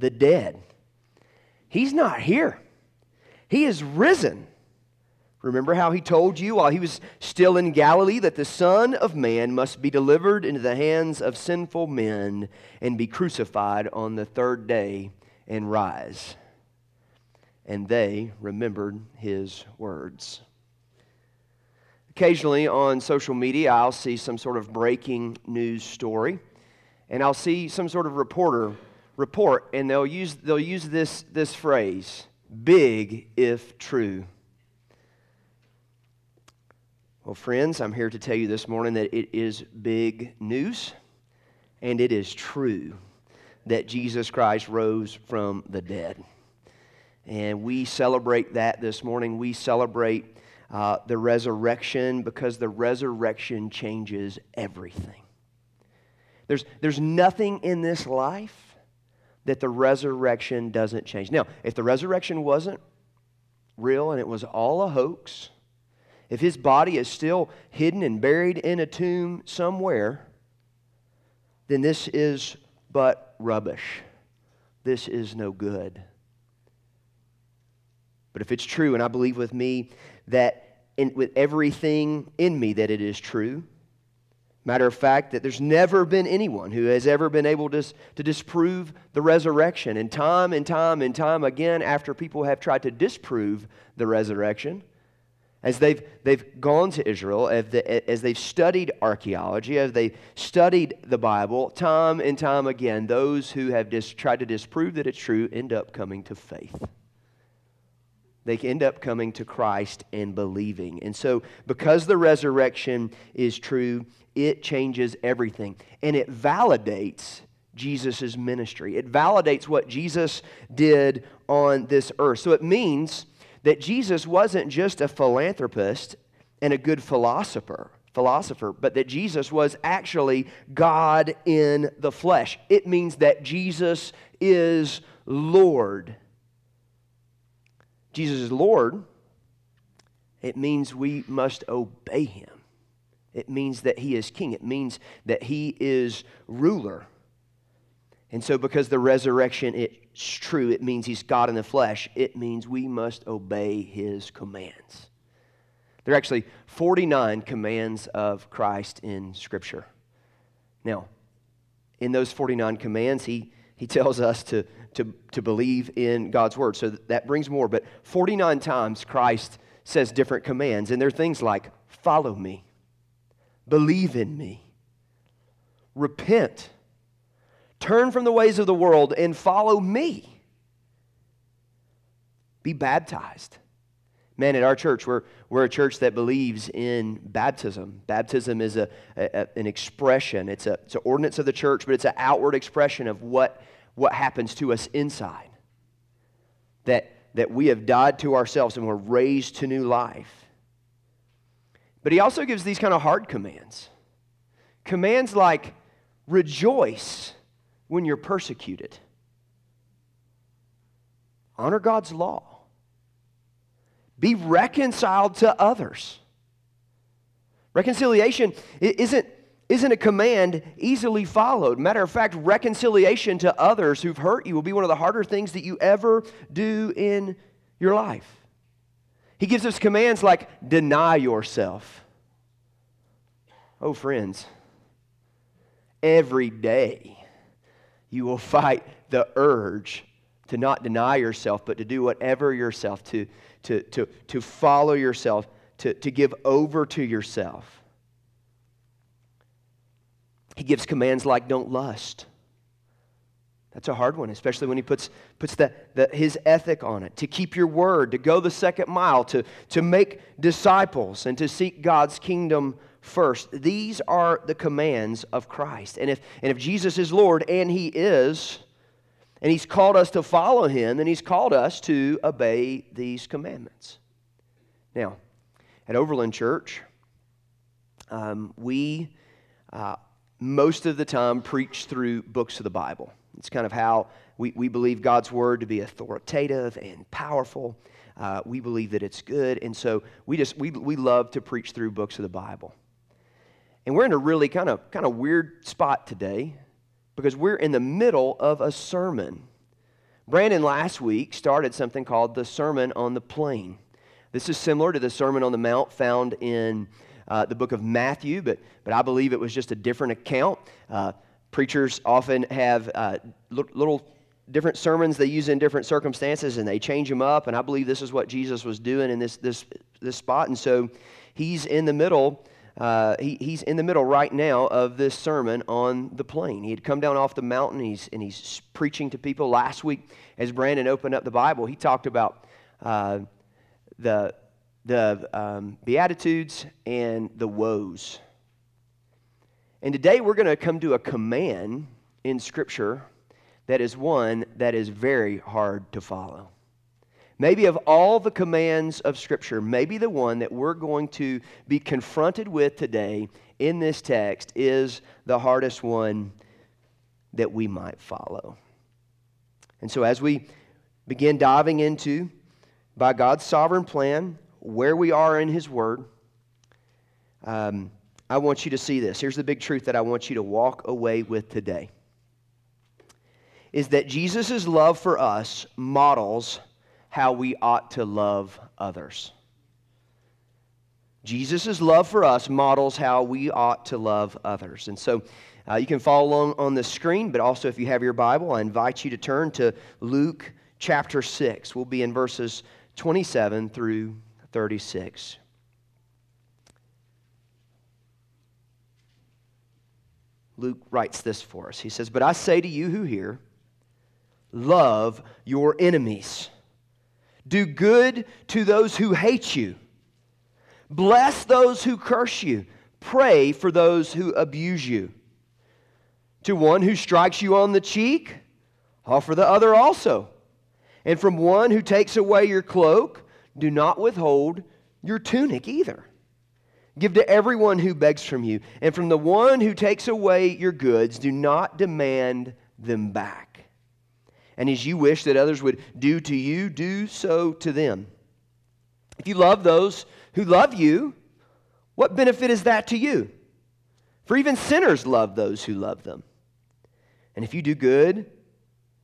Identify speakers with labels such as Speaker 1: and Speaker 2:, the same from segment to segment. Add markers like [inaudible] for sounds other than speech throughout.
Speaker 1: the dead? He's not here, he is risen. Remember how he told you while he was still in Galilee that the Son of Man must be delivered into the hands of sinful men and be crucified on the third day and rise. And they remembered his words. Occasionally on social media, I'll see some sort of breaking news story, and I'll see some sort of reporter report, and they'll use, they'll use this, this phrase big if true. Well, friends, I'm here to tell you this morning that it is big news, and it is true that Jesus Christ rose from the dead. And we celebrate that this morning. We celebrate uh, the resurrection because the resurrection changes everything. There's, there's nothing in this life that the resurrection doesn't change. Now, if the resurrection wasn't real and it was all a hoax, if his body is still hidden and buried in a tomb somewhere, then this is but rubbish. This is no good. But if it's true, and I believe with me that in, with everything in me that it is true, matter of fact, that there's never been anyone who has ever been able to, to disprove the resurrection. And time and time and time again, after people have tried to disprove the resurrection, as they've, they've gone to Israel, as, the, as they've studied archaeology, as they've studied the Bible, time and time again, those who have dis, tried to disprove that it's true end up coming to faith. They end up coming to Christ and believing. And so, because the resurrection is true, it changes everything. And it validates Jesus' ministry. It validates what Jesus did on this earth. So, it means that Jesus wasn't just a philanthropist and a good philosopher philosopher, but that Jesus was actually God in the flesh. It means that Jesus is Lord. Jesus is Lord. It means we must obey him. It means that he is king. It means that he is ruler. And so, because the resurrection is true, it means he's God in the flesh. It means we must obey his commands. There are actually 49 commands of Christ in Scripture. Now, in those 49 commands, he, he tells us to, to, to believe in God's word. So that brings more. But 49 times Christ says different commands. And they're things like follow me, believe in me, repent Turn from the ways of the world and follow me. Be baptized. Man, at our church, we're, we're a church that believes in baptism. Baptism is a, a an expression, it's, a, it's an ordinance of the church, but it's an outward expression of what, what happens to us inside. That, that we have died to ourselves and we're raised to new life. But he also gives these kind of hard commands commands like rejoice when you're persecuted. Honor God's law. Be reconciled to others. Reconciliation isn't, isn't a command easily followed. Matter of fact, reconciliation to others who've hurt you will be one of the harder things that you ever do in your life. He gives us commands like deny yourself. Oh, friends, every day you will fight the urge to not deny yourself, but to do whatever yourself, to, to, to, to follow yourself, to, to give over to yourself. He gives commands like don't lust. That's a hard one, especially when he puts, puts the, the, his ethic on it. To keep your word, to go the second mile, to, to make disciples, and to seek God's kingdom first. These are the commands of Christ. And if, and if Jesus is Lord, and He is, and He's called us to follow Him, then He's called us to obey these commandments. Now, at Overland Church, um, we uh, most of the time preach through books of the Bible. It's kind of how we, we believe God's word to be authoritative and powerful. Uh, we believe that it's good. And so we just we, we love to preach through books of the Bible. And we're in a really kind of kind of weird spot today because we're in the middle of a sermon. Brandon last week started something called the Sermon on the Plain. This is similar to the Sermon on the Mount found in uh, the book of Matthew, but, but I believe it was just a different account. Uh, preachers often have uh, little different sermons they use in different circumstances and they change them up, and I believe this is what Jesus was doing in this, this, this spot. And so he's in the middle. Uh, he, he's in the middle right now of this sermon on the plain. He had come down off the mountain he's, and he's preaching to people. Last week, as Brandon opened up the Bible, he talked about uh, the, the um, Beatitudes and the woes. And today we're going to come to a command in Scripture that is one that is very hard to follow. Maybe of all the commands of Scripture, maybe the one that we're going to be confronted with today in this text is the hardest one that we might follow. And so, as we begin diving into, by God's sovereign plan, where we are in His Word, um, I want you to see this. Here's the big truth that I want you to walk away with today is that Jesus' love for us models how we ought to love others. Jesus' love for us models how we ought to love others. And so uh, you can follow along on the screen, but also if you have your Bible, I invite you to turn to Luke chapter 6. We'll be in verses 27 through 36. Luke writes this for us. He says, But I say to you who hear, love your enemies, do good to those who hate you, bless those who curse you, pray for those who abuse you. To one who strikes you on the cheek, offer the other also. And from one who takes away your cloak, do not withhold your tunic either. Give to everyone who begs from you, and from the one who takes away your goods, do not demand them back. And as you wish that others would do to you, do so to them. If you love those who love you, what benefit is that to you? For even sinners love those who love them. And if you do good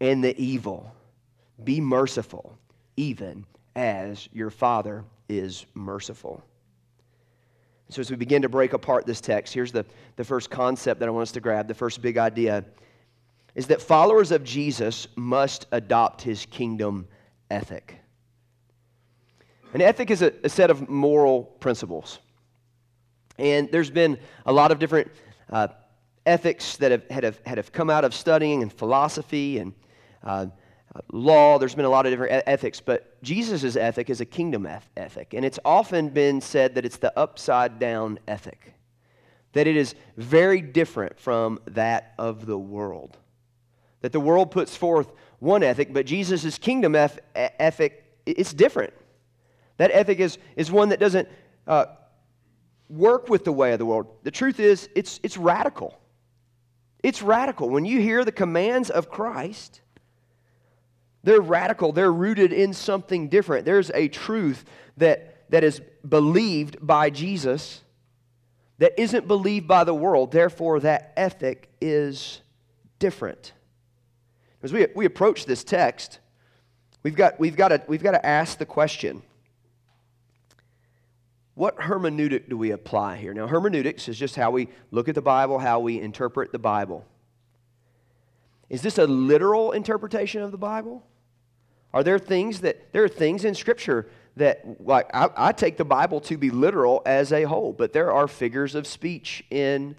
Speaker 1: and the evil. Be merciful, even as your Father is merciful. So, as we begin to break apart this text, here's the, the first concept that I want us to grab, the first big idea is that followers of Jesus must adopt his kingdom ethic. An ethic is a, a set of moral principles. And there's been a lot of different uh, ethics that have, had, have, had have come out of studying and philosophy and uh, law. There's been a lot of different ethics, but Jesus' ethic is a kingdom ethic. And it's often been said that it's the upside down ethic, that it is very different from that of the world. That the world puts forth one ethic, but Jesus' kingdom ethic, it's different. That ethic is, is one that doesn't uh, work with the way of the world. The truth is, it's, it's radical. It's radical. When you hear the commands of Christ, they're radical, they're rooted in something different. There's a truth that, that is believed by Jesus that isn't believed by the world. Therefore, that ethic is different. As we, we approach this text, we've got, we've, got to, we've got to ask the question what hermeneutic do we apply here? Now, hermeneutics is just how we look at the Bible, how we interpret the Bible. Is this a literal interpretation of the Bible? Are there things that, there are things in Scripture that, like, I, I take the Bible to be literal as a whole, but there are figures of speech in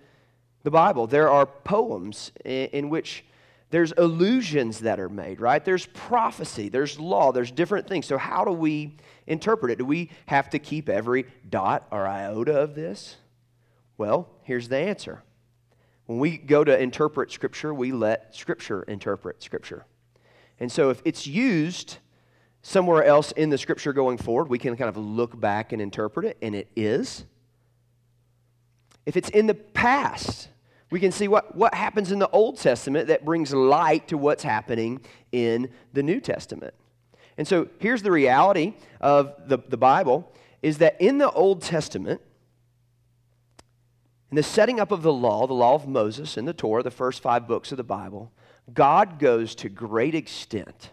Speaker 1: the Bible. There are poems in, in which there's illusions that are made, right? There's prophecy, there's law, there's different things. So, how do we interpret it? Do we have to keep every dot or iota of this? Well, here's the answer. When we go to interpret Scripture, we let Scripture interpret Scripture. And so, if it's used somewhere else in the Scripture going forward, we can kind of look back and interpret it, and it is. If it's in the past, we can see what, what happens in the Old Testament that brings light to what's happening in the New Testament. And so here's the reality of the, the Bible is that in the Old Testament, in the setting up of the law, the law of Moses and the Torah, the first five books of the Bible, God goes to great extent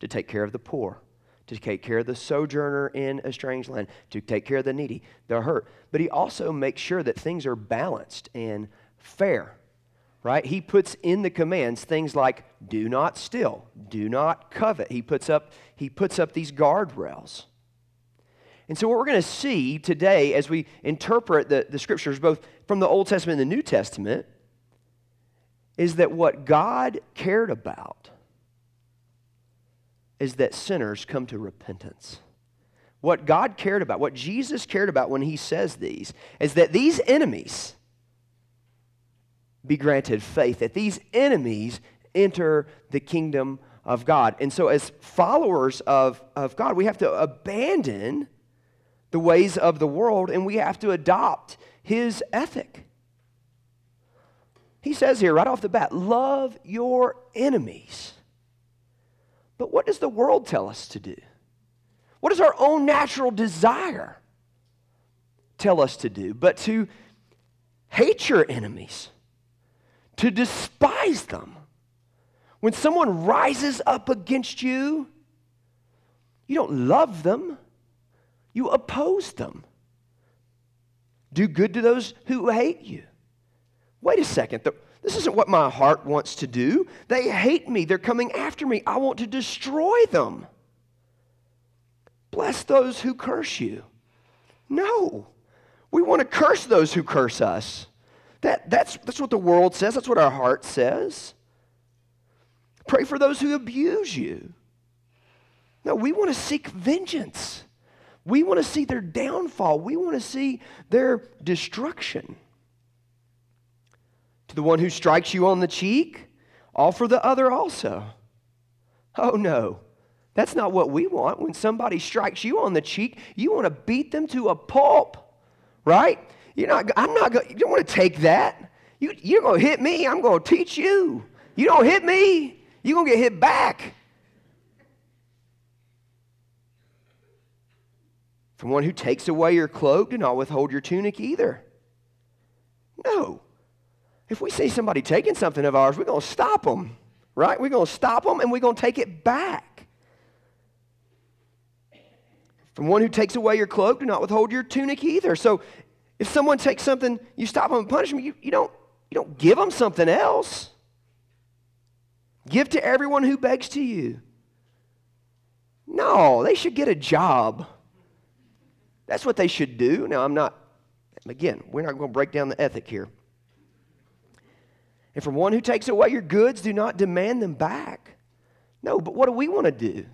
Speaker 1: to take care of the poor, to take care of the sojourner in a strange land, to take care of the needy, the hurt. But he also makes sure that things are balanced and fair, right? He puts in the commands things like do not steal, do not covet. He puts up, he puts up these guardrails. And so, what we're going to see today as we interpret the, the scriptures, both from the Old Testament and the New Testament, is that what God cared about is that sinners come to repentance. What God cared about, what Jesus cared about when he says these, is that these enemies, be granted faith, that these enemies enter the kingdom of God. And so, as followers of, of God, we have to abandon the ways of the world and we have to adopt his ethic. He says here right off the bat, love your enemies. But what does the world tell us to do? What does our own natural desire tell us to do? But to hate your enemies to despise them. When someone rises up against you, you don't love them, you oppose them. Do good to those who hate you. Wait a second. This isn't what my heart wants to do. They hate me. They're coming after me. I want to destroy them. Bless those who curse you. No. We want to curse those who curse us. That, that's, that's what the world says, that's what our heart says. Pray for those who abuse you. No, we want to seek vengeance. We want to see their downfall. We want to see their destruction. To the one who strikes you on the cheek, offer the other also. Oh no, that's not what we want. When somebody strikes you on the cheek, you want to beat them to a pulp, right? You're not, I'm not you don't want to take that. You, you're going to hit me, I'm going to teach you. You don't hit me, you're going to get hit back. From one who takes away your cloak, do not withhold your tunic either. No. If we see somebody taking something of ours, we're going to stop them, right? We're going to stop them and we're going to take it back. From one who takes away your cloak, do not withhold your tunic either. So if someone takes something, you stop them and punish them, you, you, don't, you don't give them something else. Give to everyone who begs to you. No, they should get a job. That's what they should do. Now, I'm not, again, we're not going to break down the ethic here. And from one who takes away your goods, do not demand them back. No, but what do we want to do?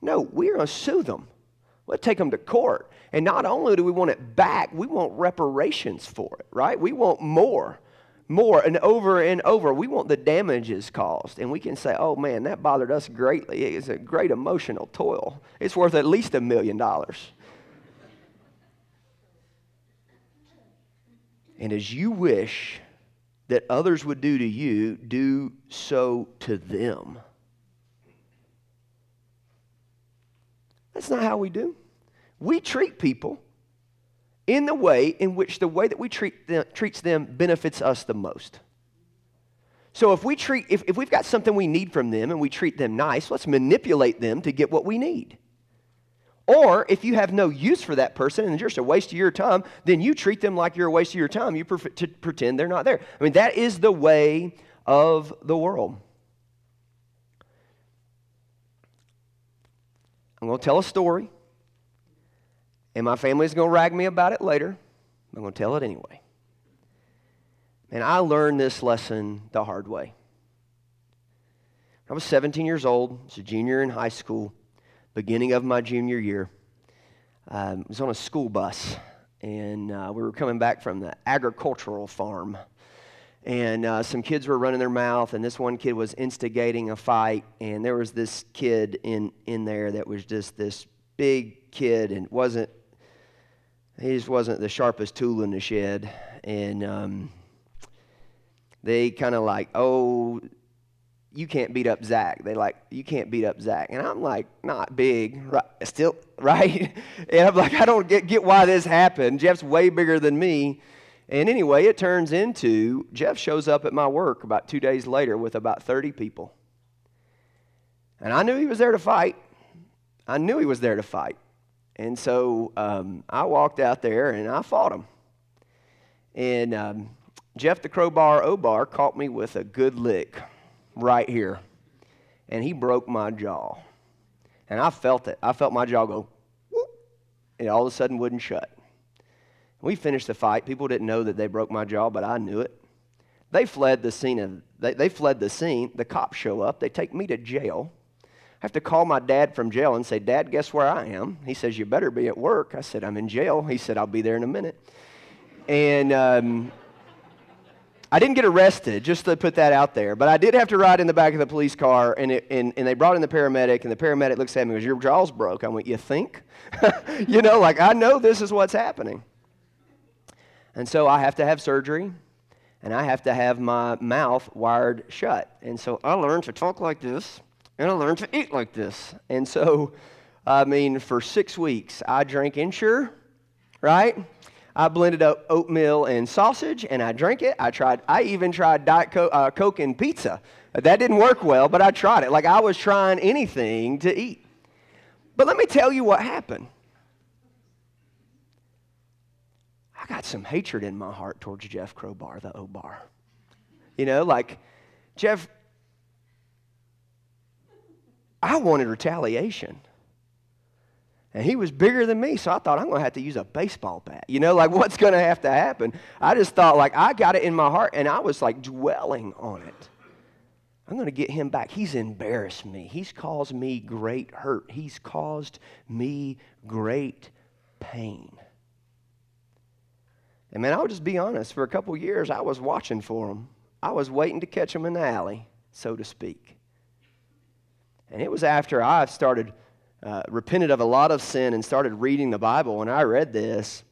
Speaker 1: No, we're going to sue them. Let's take them to court. And not only do we want it back, we want reparations for it, right? We want more, more, and over and over. We want the damages caused. And we can say, oh man, that bothered us greatly. It's a great emotional toil. It's worth at least a million dollars. And as you wish that others would do to you, do so to them. That's not how we do. We treat people in the way in which the way that we treat them, treats them benefits us the most. So if we treat if, if we've got something we need from them and we treat them nice, let's manipulate them to get what we need. Or if you have no use for that person and you're just a waste of your time, then you treat them like you're a waste of your time. You to pretend they're not there. I mean, that is the way of the world. I'm going to tell a story, and my family's going to rag me about it later. I'm going to tell it anyway. And I learned this lesson the hard way. I was 17 years old, I was a junior in high school beginning of my junior year. Um, was on a school bus, and uh, we were coming back from the agricultural farm. And uh, some kids were running their mouth, and this one kid was instigating a fight. And there was this kid in, in there that was just this big kid and wasn't, he just wasn't the sharpest tool in the shed. And um, they kind of like, oh, you can't beat up Zack. They like, you can't beat up Zack. And I'm like, not big, right, still, [laughs] right? And I'm like, I don't get, get why this happened. Jeff's way bigger than me. And anyway, it turns into Jeff shows up at my work about two days later with about 30 people. And I knew he was there to fight. I knew he was there to fight. And so um, I walked out there and I fought him. And um, Jeff the Crowbar Obar caught me with a good lick right here. And he broke my jaw. And I felt it. I felt my jaw go, whoop, and all of a sudden wouldn't shut. We finished the fight. People didn't know that they broke my jaw, but I knew it. They fled the scene. Of, they, they fled the scene. The cops show up. They take me to jail. I have to call my dad from jail and say, Dad, guess where I am? He says, You better be at work. I said, I'm in jail. He said, I'll be there in a minute. And um, I didn't get arrested, just to put that out there, but I did have to ride in the back of the police car, and, it, and, and they brought in the paramedic, and the paramedic looks at me and goes, Your jaw's broke. I went, You think? [laughs] you know, like, I know this is what's happening. And so I have to have surgery and I have to have my mouth wired shut. And so I learned to talk like this and I learned to eat like this. And so, I mean, for six weeks, I drank Ensure, right? I blended up oatmeal and sausage and I drank it. I tried, I even tried Diet Coke, uh, Coke and pizza. That didn't work well, but I tried it. Like I was trying anything to eat. But let me tell you what happened. I got some hatred in my heart towards Jeff Crowbar, the O-Bar. You know, like, Jeff, I wanted retaliation. And he was bigger than me, so I thought I'm going to have to use a baseball bat. You know, like [laughs] what's going to have to happen? I just thought, like, I got it in my heart, and I was like dwelling on it. I'm going to get him back. He's embarrassed me. He's caused me great hurt. He's caused me great pain. And man, I'll just be honest, for a couple years, I was watching for him. I was waiting to catch him in the alley, so to speak. And it was after I started, uh, repented of a lot of sin and started reading the Bible, and I read this.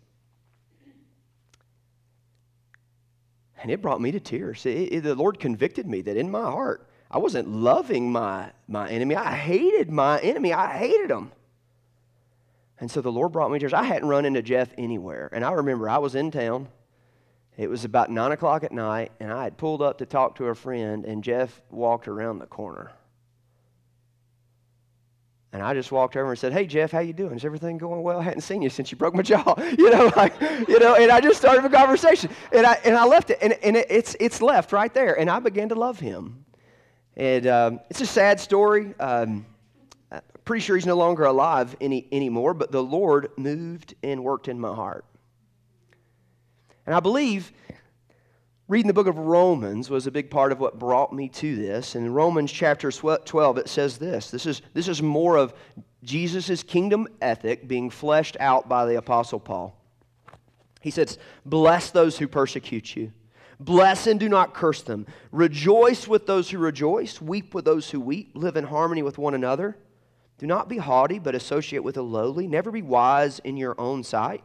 Speaker 1: And it brought me to tears. It, it, the Lord convicted me that in my heart, I wasn't loving my, my enemy. I hated my enemy. I hated him. And so the Lord brought me to church. I hadn't run into Jeff anywhere. And I remember I was in town. It was about 9 o'clock at night, and I had pulled up to talk to a friend, and Jeff walked around the corner. And I just walked over and said, "Hey Jeff, how you doing? Is everything going well? I hadn't seen you since you broke my jaw, [laughs] you know, like, you know." And I just started a conversation, and I and I left it, and, and it, it's it's left right there, and I began to love him. And um, it's a sad story. Um, pretty sure he's no longer alive any, anymore, but the Lord moved and worked in my heart. And I believe reading the book of Romans was a big part of what brought me to this. In Romans chapter 12, it says this this is, this is more of Jesus' kingdom ethic being fleshed out by the Apostle Paul. He says, Bless those who persecute you. Bless and do not curse them. Rejoice with those who rejoice. Weep with those who weep. Live in harmony with one another. Do not be haughty, but associate with the lowly. Never be wise in your own sight.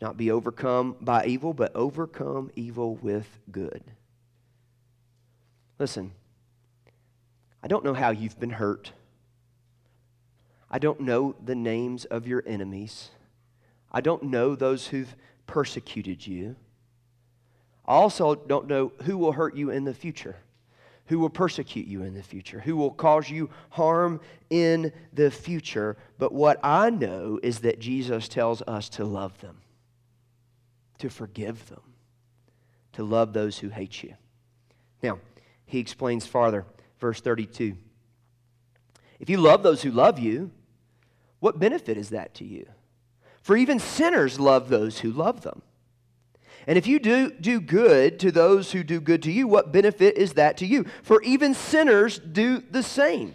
Speaker 1: Not be overcome by evil, but overcome evil with good. Listen, I don't know how you've been hurt. I don't know the names of your enemies. I don't know those who've persecuted you. I also don't know who will hurt you in the future, who will persecute you in the future, who will cause you harm in the future. But what I know is that Jesus tells us to love them, to forgive them, to love those who hate you. Now, he explains farther, verse 32. If you love those who love you, what benefit is that to you? For even sinners love those who love them. And if you do, do good to those who do good to you, what benefit is that to you? For even sinners do the same.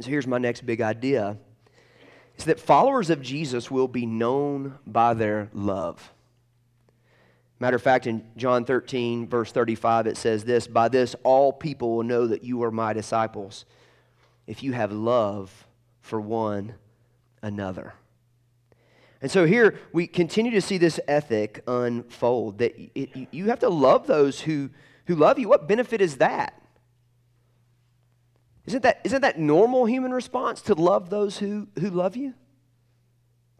Speaker 1: So here's my next big idea is that followers of Jesus will be known by their love. Matter of fact, in John 13, verse 35, it says this By this all people will know that you are my disciples, if you have love for one another. And so here we continue to see this ethic unfold that it, you have to love those who, who love you. What benefit is that? Isn't that, isn't that normal human response to love those who, who love you?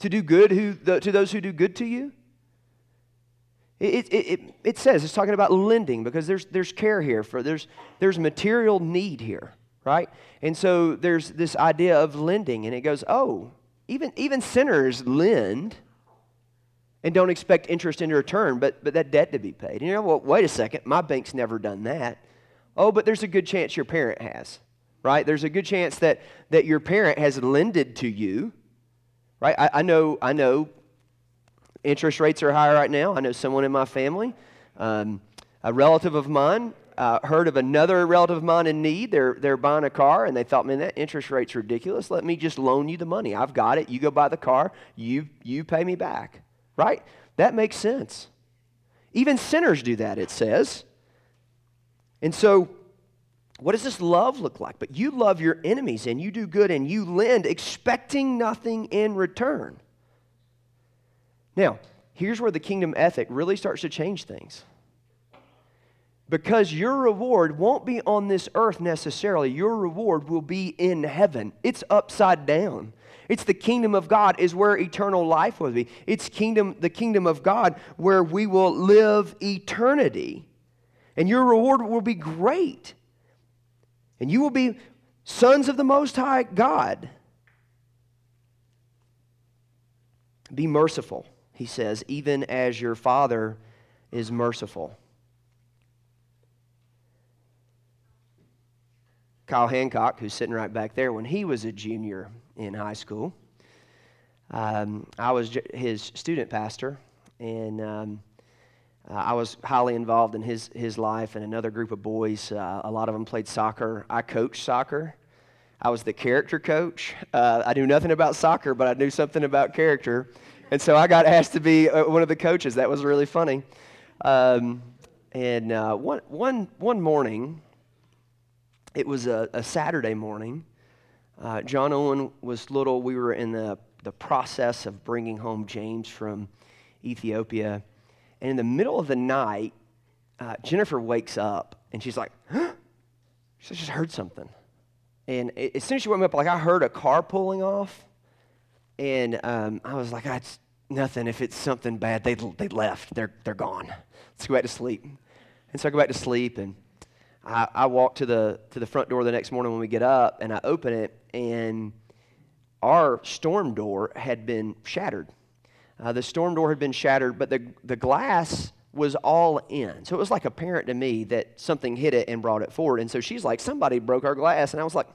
Speaker 1: To do good who, the, to those who do good to you? It, it, it, it says, it's talking about lending because there's, there's care here, for there's, there's material need here, right? And so there's this idea of lending, and it goes, oh, even, even sinners lend and don't expect interest in return, but, but that debt to be paid. And you know, well, wait a second, my bank's never done that. Oh, but there's a good chance your parent has, right? There's a good chance that, that your parent has lended to you, right? I, I know, I know interest rates are higher right now. I know someone in my family, um, a relative of mine, uh, heard of another relative of mine in need. They're, they're buying a car, and they thought, man, that interest rate's ridiculous. Let me just loan you the money. I've got it. You go buy the car. You, you pay me back. Right? That makes sense. Even sinners do that, it says. And so, what does this love look like? But you love your enemies, and you do good, and you lend, expecting nothing in return. Now, here's where the kingdom ethic really starts to change things because your reward won't be on this earth necessarily. Your reward will be in heaven. It's upside down. It's the kingdom of God is where eternal life will be. It's kingdom the kingdom of God where we will live eternity. And your reward will be great. And you will be sons of the most high God. Be merciful, he says, even as your father is merciful. Kyle Hancock, who's sitting right back there, when he was a junior in high school, um, I was his student pastor, and um, uh, I was highly involved in his, his life and another group of boys. Uh, a lot of them played soccer. I coached soccer. I was the character coach. Uh, I knew nothing about soccer, but I knew something about character. And so I got [laughs] asked to be uh, one of the coaches. That was really funny. Um, and uh, one, one, one morning, it was a, a Saturday morning. Uh, John Owen was little. We were in the, the process of bringing home James from Ethiopia. And in the middle of the night, uh, Jennifer wakes up and she's like, huh? She just heard something. And as soon as she woke me up, like I heard a car pulling off. And um, I was like, that's nothing. If it's something bad, they, they left. They're, they're gone. Let's go back to sleep. And so I go back to sleep and I, I walk to the, to the front door the next morning when we get up, and I open it, and our storm door had been shattered. Uh, the storm door had been shattered, but the, the glass was all in. So it was like apparent to me that something hit it and brought it forward. And so she's like, somebody broke our glass. And I was like,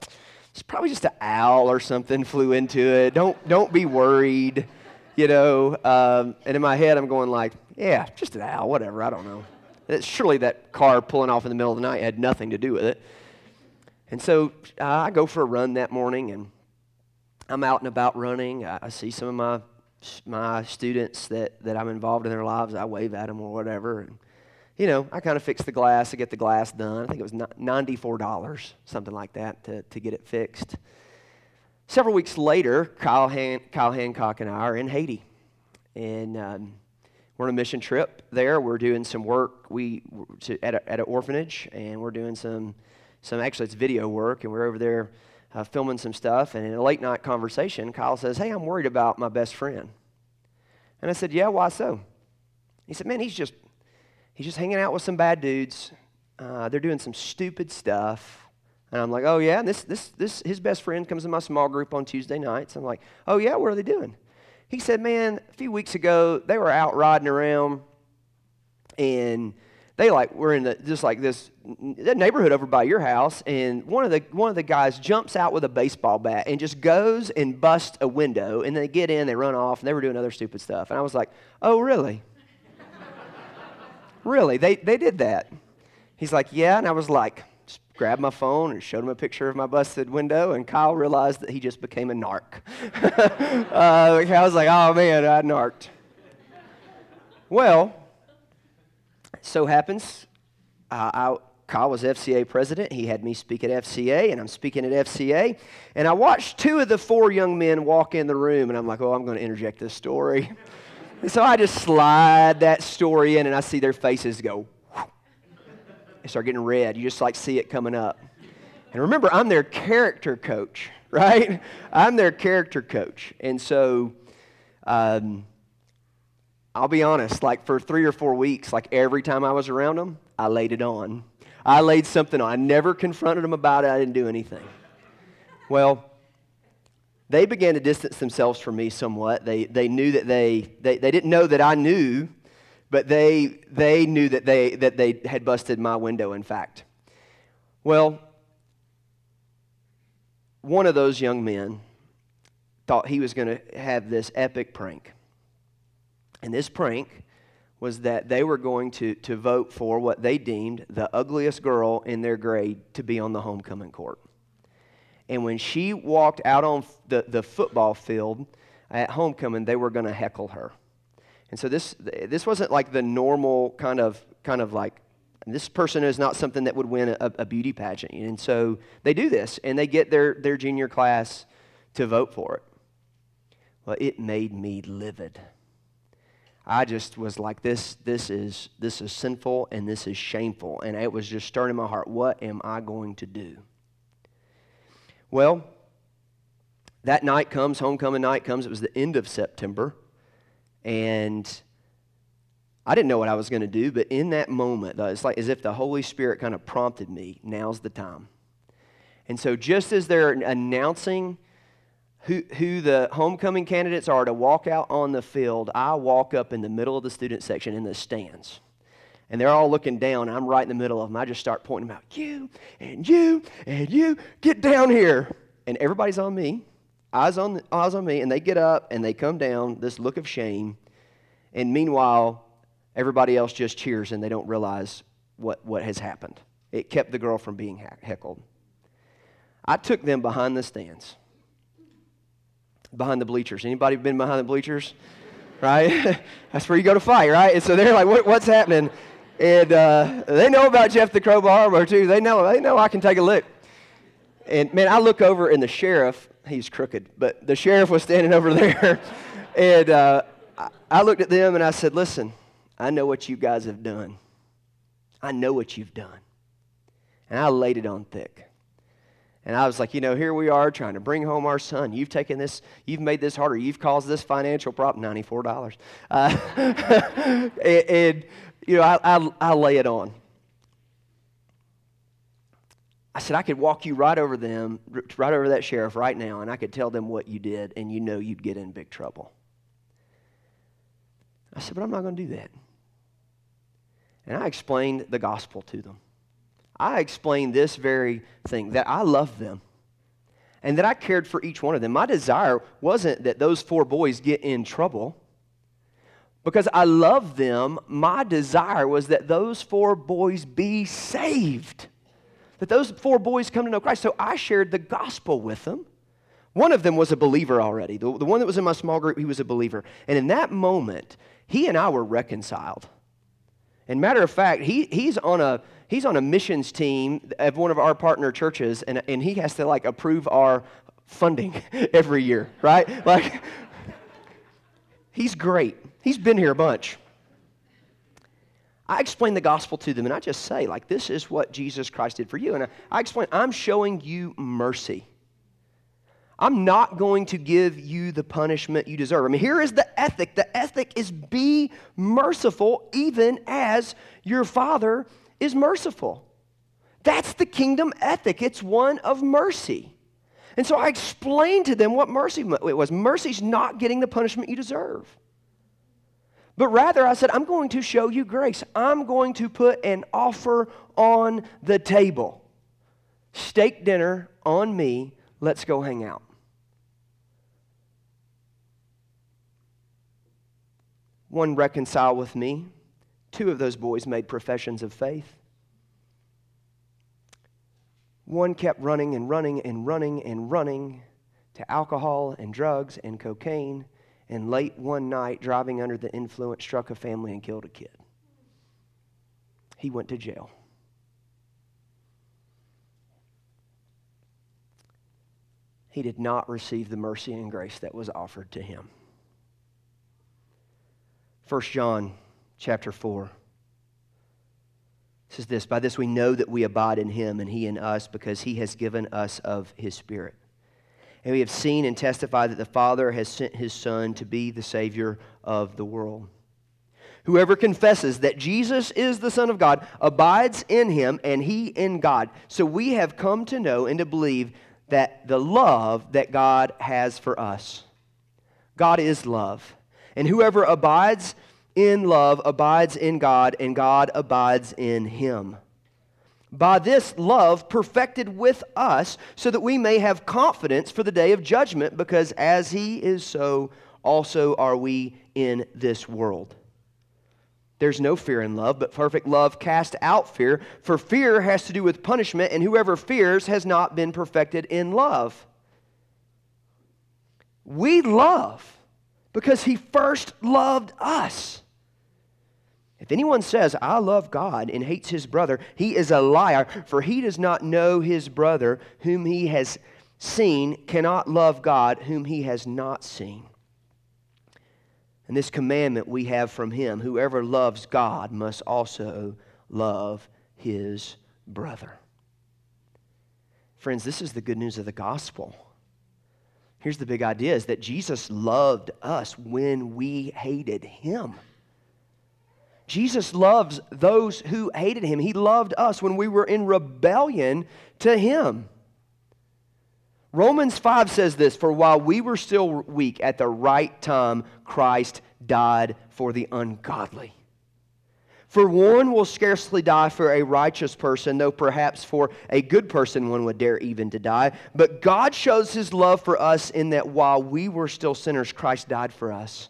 Speaker 1: it's probably just an owl or something [laughs] flew into it. Don't, don't be worried, you know. Um, and in my head, I'm going like, yeah, just an owl, whatever, I don't know. Surely that car pulling off in the middle of the night had nothing to do with it. And so uh, I go for a run that morning, and I'm out and about running. I, I see some of my my students that, that I'm involved in their lives. I wave at them or whatever. And, you know, I kind of fix the glass. I get the glass done. I think it was $94, something like that, to, to get it fixed. Several weeks later, Kyle, Han- Kyle Hancock and I are in Haiti. And um, we're on a mission trip there. We're doing some work we, to, at, a, at an orphanage, and we're doing some, some, actually, it's video work, and we're over there uh, filming some stuff. And in a late night conversation, Kyle says, Hey, I'm worried about my best friend. And I said, Yeah, why so? He said, Man, he's just he's just hanging out with some bad dudes. Uh, they're doing some stupid stuff. And I'm like, oh, yeah, this, this, this, his best friend comes to my small group on Tuesday nights. I'm like, oh, yeah, what are they doing? He said, man, a few weeks ago, they were out riding around and they like were in the, just like this neighborhood over by your house and one of the one of the guys jumps out with a baseball bat and just goes and busts a window and they get in they run off and they were doing other stupid stuff and i was like oh really [laughs] Really? They, they did that. He's like, Yeah. And I was like, just grabbed my phone and showed him a picture of my busted window. And Kyle realized that he just became a narc. [laughs] uh, I was like, Oh man, I narked. Well, so happens, uh, I, Kyle was FCA president. He had me speak at FCA, and I'm speaking at FCA. And I watched two of the four young men walk in the room, and I'm like, oh, I'm going to interject this story. And [laughs] so I just slide that story in and I see their faces go, they start getting red. You just like see it coming up. And remember, I'm their character coach, [laughs] right? I'm their character coach. And so um, I'll be honest, like for three or four weeks, like every time I was around them, I laid it on. I laid something on. I never confronted them about it. I didn't do anything. Well, they began to distance themselves from me somewhat. They, they knew that they, they, they didn't know that I knew, but they, they knew that they, that they had busted my window, in fact. Well, one of those young men thought he was going to have this epic prank. And this prank was that they were going to, to vote for what they deemed the ugliest girl in their grade to be on the homecoming court. And when she walked out on the, the football field at homecoming, they were going to heckle her. And so this, this wasn't like the normal kind of, kind of like, this person is not something that would win a, a beauty pageant. And so they do this, and they get their, their junior class to vote for it. Well, it made me livid. I just was like, this, this, is, this is sinful and this is shameful. And it was just stirring in my heart. What am I going to do? Well, that night comes, homecoming night comes. It was the end of September. And I didn't know what I was going to do, but in that moment, it's like as if the Holy Spirit kind of prompted me now's the time. And so, just as they're announcing who, who the homecoming candidates are to walk out on the field, I walk up in the middle of the student section in the stands and they're all looking down. I'm right in the middle of them. I just start pointing them out. You and you and you, get down here. And everybody's on me, eyes on, eyes on me, and they get up and they come down, this look of shame. And meanwhile, everybody else just cheers and they don't realize what, what has happened. It kept the girl from being heckled. I took them behind the stands, behind the bleachers. Anybody been behind the bleachers? right? [laughs] That's where you go to fight, right? And so they're like, what, what's happening? And uh, they know about Jeff the Crowbar too. They know, they know I can take a look. And man, I look over and the sheriff, he's crooked, but the sheriff was standing over [laughs] there. and uh, I looked at them and I said, listen, I know what you guys have done. I know what you've done. And I laid it on thick. And I was like, you know, here we are trying to bring home our son. You've taken this, you've made this harder. You've caused this financial problem, $94. Uh, [laughs] and, and, you know, I, I, I lay it on. I said, I could walk you right over them, right over that sheriff right now, and I could tell them what you did, and you know you'd get in big trouble. I said, but I'm not going to do that. And I explained the gospel to them. I explained this very thing that I loved them and that I cared for each one of them. My desire wasn't that those four boys get in trouble because I love them, my desire was that those four boys be saved. That those four boys come to know Christ. So I shared the gospel with them. One of them was a believer already. The, the one that was in my small group, he was a believer. And in that moment, he and I were reconciled. And matter of fact, he, he's on a he's on a missions team of one of our partner churches, and, and he has to like approve our funding [laughs] every year, right? Like he's great. He's been here a bunch. I explain the gospel to them, and I just say, like, this is what Jesus Christ did for you. And I, I explain, I'm showing you mercy. I'm not going to give you the punishment you deserve. I mean, here is the ethic the ethic is be merciful, even as your Father is merciful. That's the kingdom ethic, it's one of mercy. And so I explained to them what mercy was. Mercy's not getting the punishment you deserve. But rather, I said, I'm going to show you grace. I'm going to put an offer on the table. Steak dinner on me. Let's go hang out. One reconciled with me. Two of those boys made professions of faith. One kept running and running and running and running to alcohol and drugs and cocaine and late one night, driving under the influence, struck a family and killed a kid. He went to jail. He did not receive the mercy and grace that was offered to him. 1 John chapter 4 says this By this we know that we abide in him and he in us because he has given us of his Spirit. And we have seen and testified that the Father has sent his Son to be the Savior of the world. Whoever confesses that Jesus is the Son of God abides in him and he in God. So we have come to know and to believe that the love that God has for us. God is love. And whoever abides in love abides in God, and God abides in him by this love perfected with us, so that we may have confidence for the day of judgment, because as he is so, also are we in this world. There's no fear in love, but perfect love casts out fear, for fear has to do with punishment, and whoever fears has not been perfected in love. We love because he first loved us. If anyone says, I love God and hates his brother, he is a liar, for he does not know his brother whom he has seen, cannot love God whom he has not seen. And this commandment we have from him whoever loves God must also love his brother. Friends, this is the good news of the gospel. Here's the big idea is that Jesus loved us when we hated him. Jesus loves those who hated him. He loved us when we were in rebellion to him. Romans 5 says this For while we were still weak, at the right time, Christ died for the ungodly. For one will scarcely die for a righteous person, though perhaps for a good person one would dare even to die. But God shows his love for us in that while we were still sinners, Christ died for us.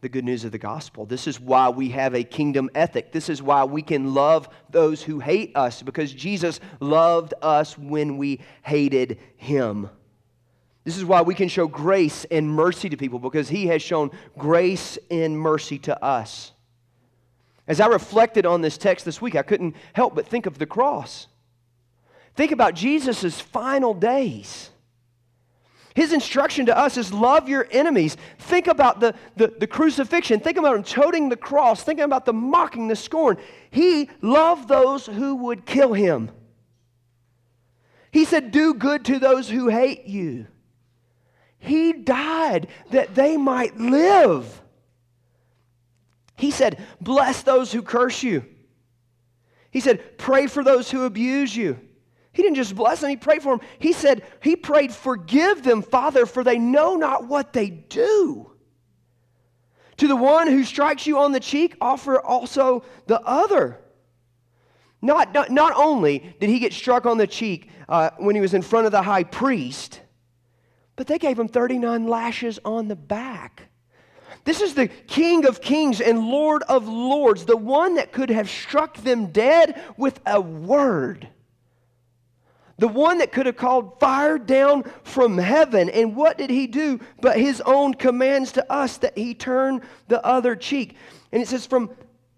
Speaker 1: the good news of the gospel. This is why we have a kingdom ethic. This is why we can love those who hate us, because Jesus loved us when we hated him. This is why we can show grace and mercy to people, because he has shown grace and mercy to us. As I reflected on this text this week, I couldn't help but think of the cross. Think about Jesus' final days. His instruction to us is love your enemies. Think about the, the, the, crucifixion. Think about him toting the cross. Think about the mocking, the scorn. He loved those who would kill him. He said, Do good to those who hate you. He died that they might live. He said, Bless those who curse you. He said, Pray for those who abuse you. He didn't just bless them, he prayed for them. He said, He prayed, Forgive them, Father, for they know not what they do. To the one who strikes you on the cheek, offer also the other. Not, not, not only did he get struck on the cheek uh, when he was in front of the high priest, but they gave him 39 lashes on the back. This is the King of Kings and Lord of Lords, the one that could have struck them dead with a word. The one that could have called fire down from heaven. And what did he do? But his own commands to us that he turn the other cheek. And it says, from,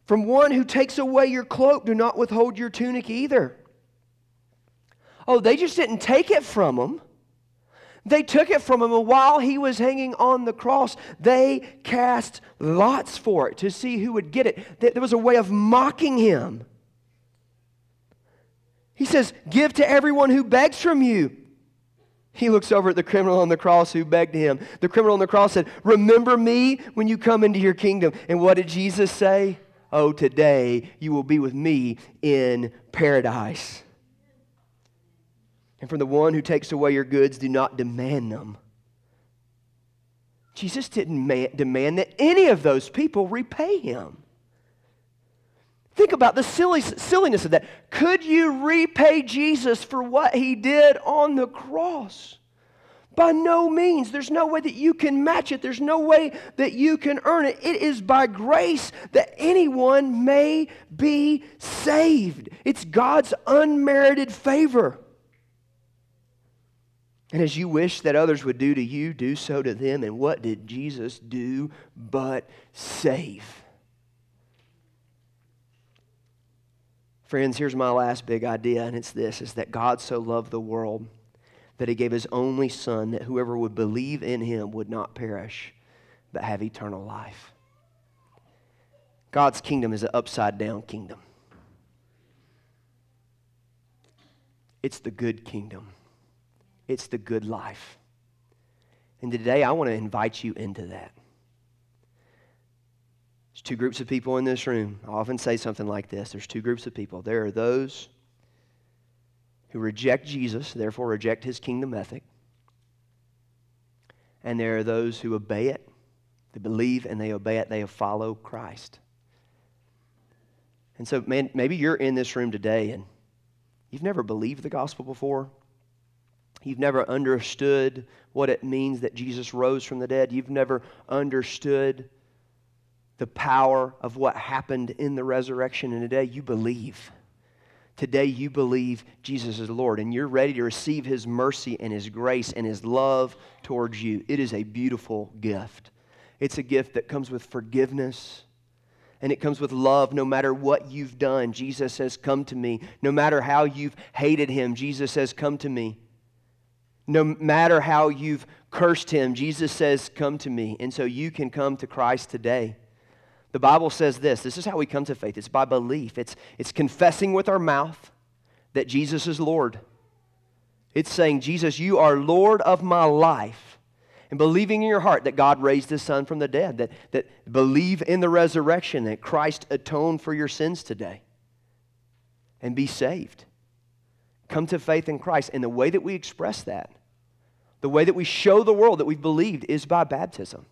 Speaker 1: from one who takes away your cloak, do not withhold your tunic either. Oh, they just didn't take it from him. They took it from him, and while he was hanging on the cross, they cast lots for it to see who would get it. There was a way of mocking him. He says, Give to everyone who begs from you. He looks over at the criminal on the cross who begged him. The criminal on the cross said, Remember me when you come into your kingdom. And what did Jesus say? Oh, today you will be with me in paradise. And from the one who takes away your goods, do not demand them. Jesus didn't demand that any of those people repay him. Think about the silly, silliness of that. Could you repay Jesus for what he did on the cross? By no means. There's no way that you can match it. There's no way that you can earn it. It is by grace that anyone may be saved. It's God's unmerited favor. And as you wish that others would do to you, do so to them. And what did Jesus do but save? Friends, here's my last big idea, and it's this is that God so loved the world that he gave his only son that whoever would believe in him would not perish, but have eternal life. God's kingdom is an upside down kingdom. It's the good kingdom. It's the good life. And today I want to invite you into that. There's two groups of people in this room. I often say something like this there's two groups of people. There are those who reject Jesus, therefore reject his kingdom ethic. And there are those who obey it, they believe and they obey it, they follow Christ. And so, man, maybe you're in this room today and you've never believed the gospel before. You've never understood what it means that Jesus rose from the dead. You've never understood the power of what happened in the resurrection. And today you believe. Today you believe Jesus is Lord and you're ready to receive His mercy and His grace and His love towards you. It is a beautiful gift. It's a gift that comes with forgiveness and it comes with love no matter what you've done. Jesus says, Come to me. No matter how you've hated Him, Jesus says, Come to me. No matter how you've cursed him, Jesus says, Come to me. And so you can come to Christ today. The Bible says this this is how we come to faith it's by belief, it's, it's confessing with our mouth that Jesus is Lord. It's saying, Jesus, you are Lord of my life. And believing in your heart that God raised his son from the dead, that, that believe in the resurrection, that Christ atoned for your sins today, and be saved. Come to faith in Christ. And the way that we express that the way that we show the world that we've believed is by baptism.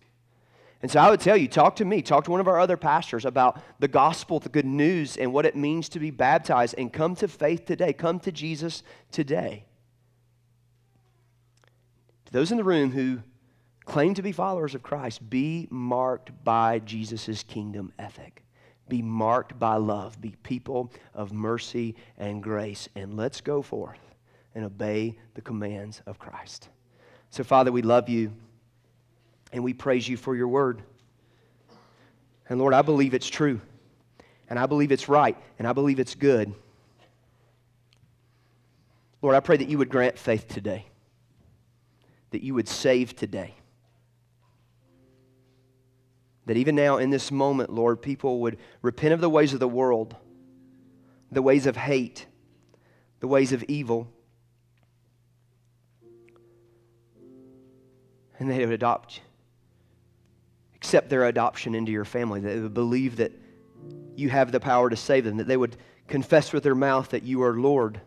Speaker 1: And so I would tell you, talk to me, talk to one of our other pastors about the gospel, the good news, and what it means to be baptized, and come to faith today. Come to Jesus today. To those in the room who claim to be followers of Christ, be marked by Jesus' kingdom ethic. Be marked by love. Be people of mercy and grace. And let's go forth and obey the commands of Christ. So, Father, we love you and we praise you for your word. And Lord, I believe it's true, and I believe it's right, and I believe it's good. Lord, I pray that you would grant faith today, that you would save today. That even now, in this moment, Lord, people would repent of the ways of the world, the ways of hate, the ways of evil and they would adopt, accept their adoption into your family. They would believe that you have the power to save them, that they would confess with their mouth that you are Lord,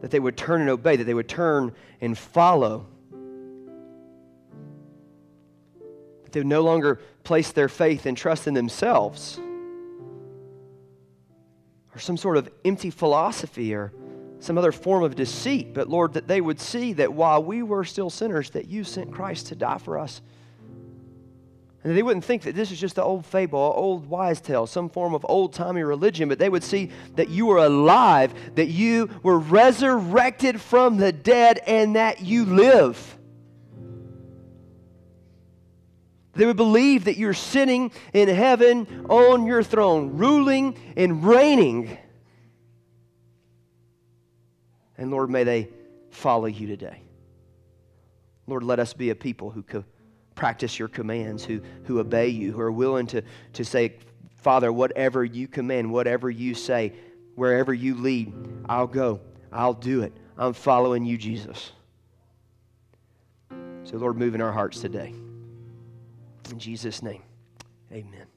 Speaker 1: that they would turn and obey, that they would turn and follow. That they would no longer place their faith and trust in themselves or some sort of empty philosophy or some other form of deceit, but Lord, that they would see that while we were still sinners, that you sent Christ to die for us. And they wouldn't think that this is just an old fable, an old wise tale, some form of old timey religion, but they would see that you were alive, that you were resurrected from the dead, and that you live. They would believe that you're sitting in heaven on your throne, ruling and reigning. And Lord, may they follow you today. Lord, let us be a people who co- practice your commands, who, who obey you, who are willing to, to say, Father, whatever you command, whatever you say, wherever you lead, I'll go. I'll do it. I'm following you, Jesus. So, Lord, move in our hearts today. In Jesus' name, amen.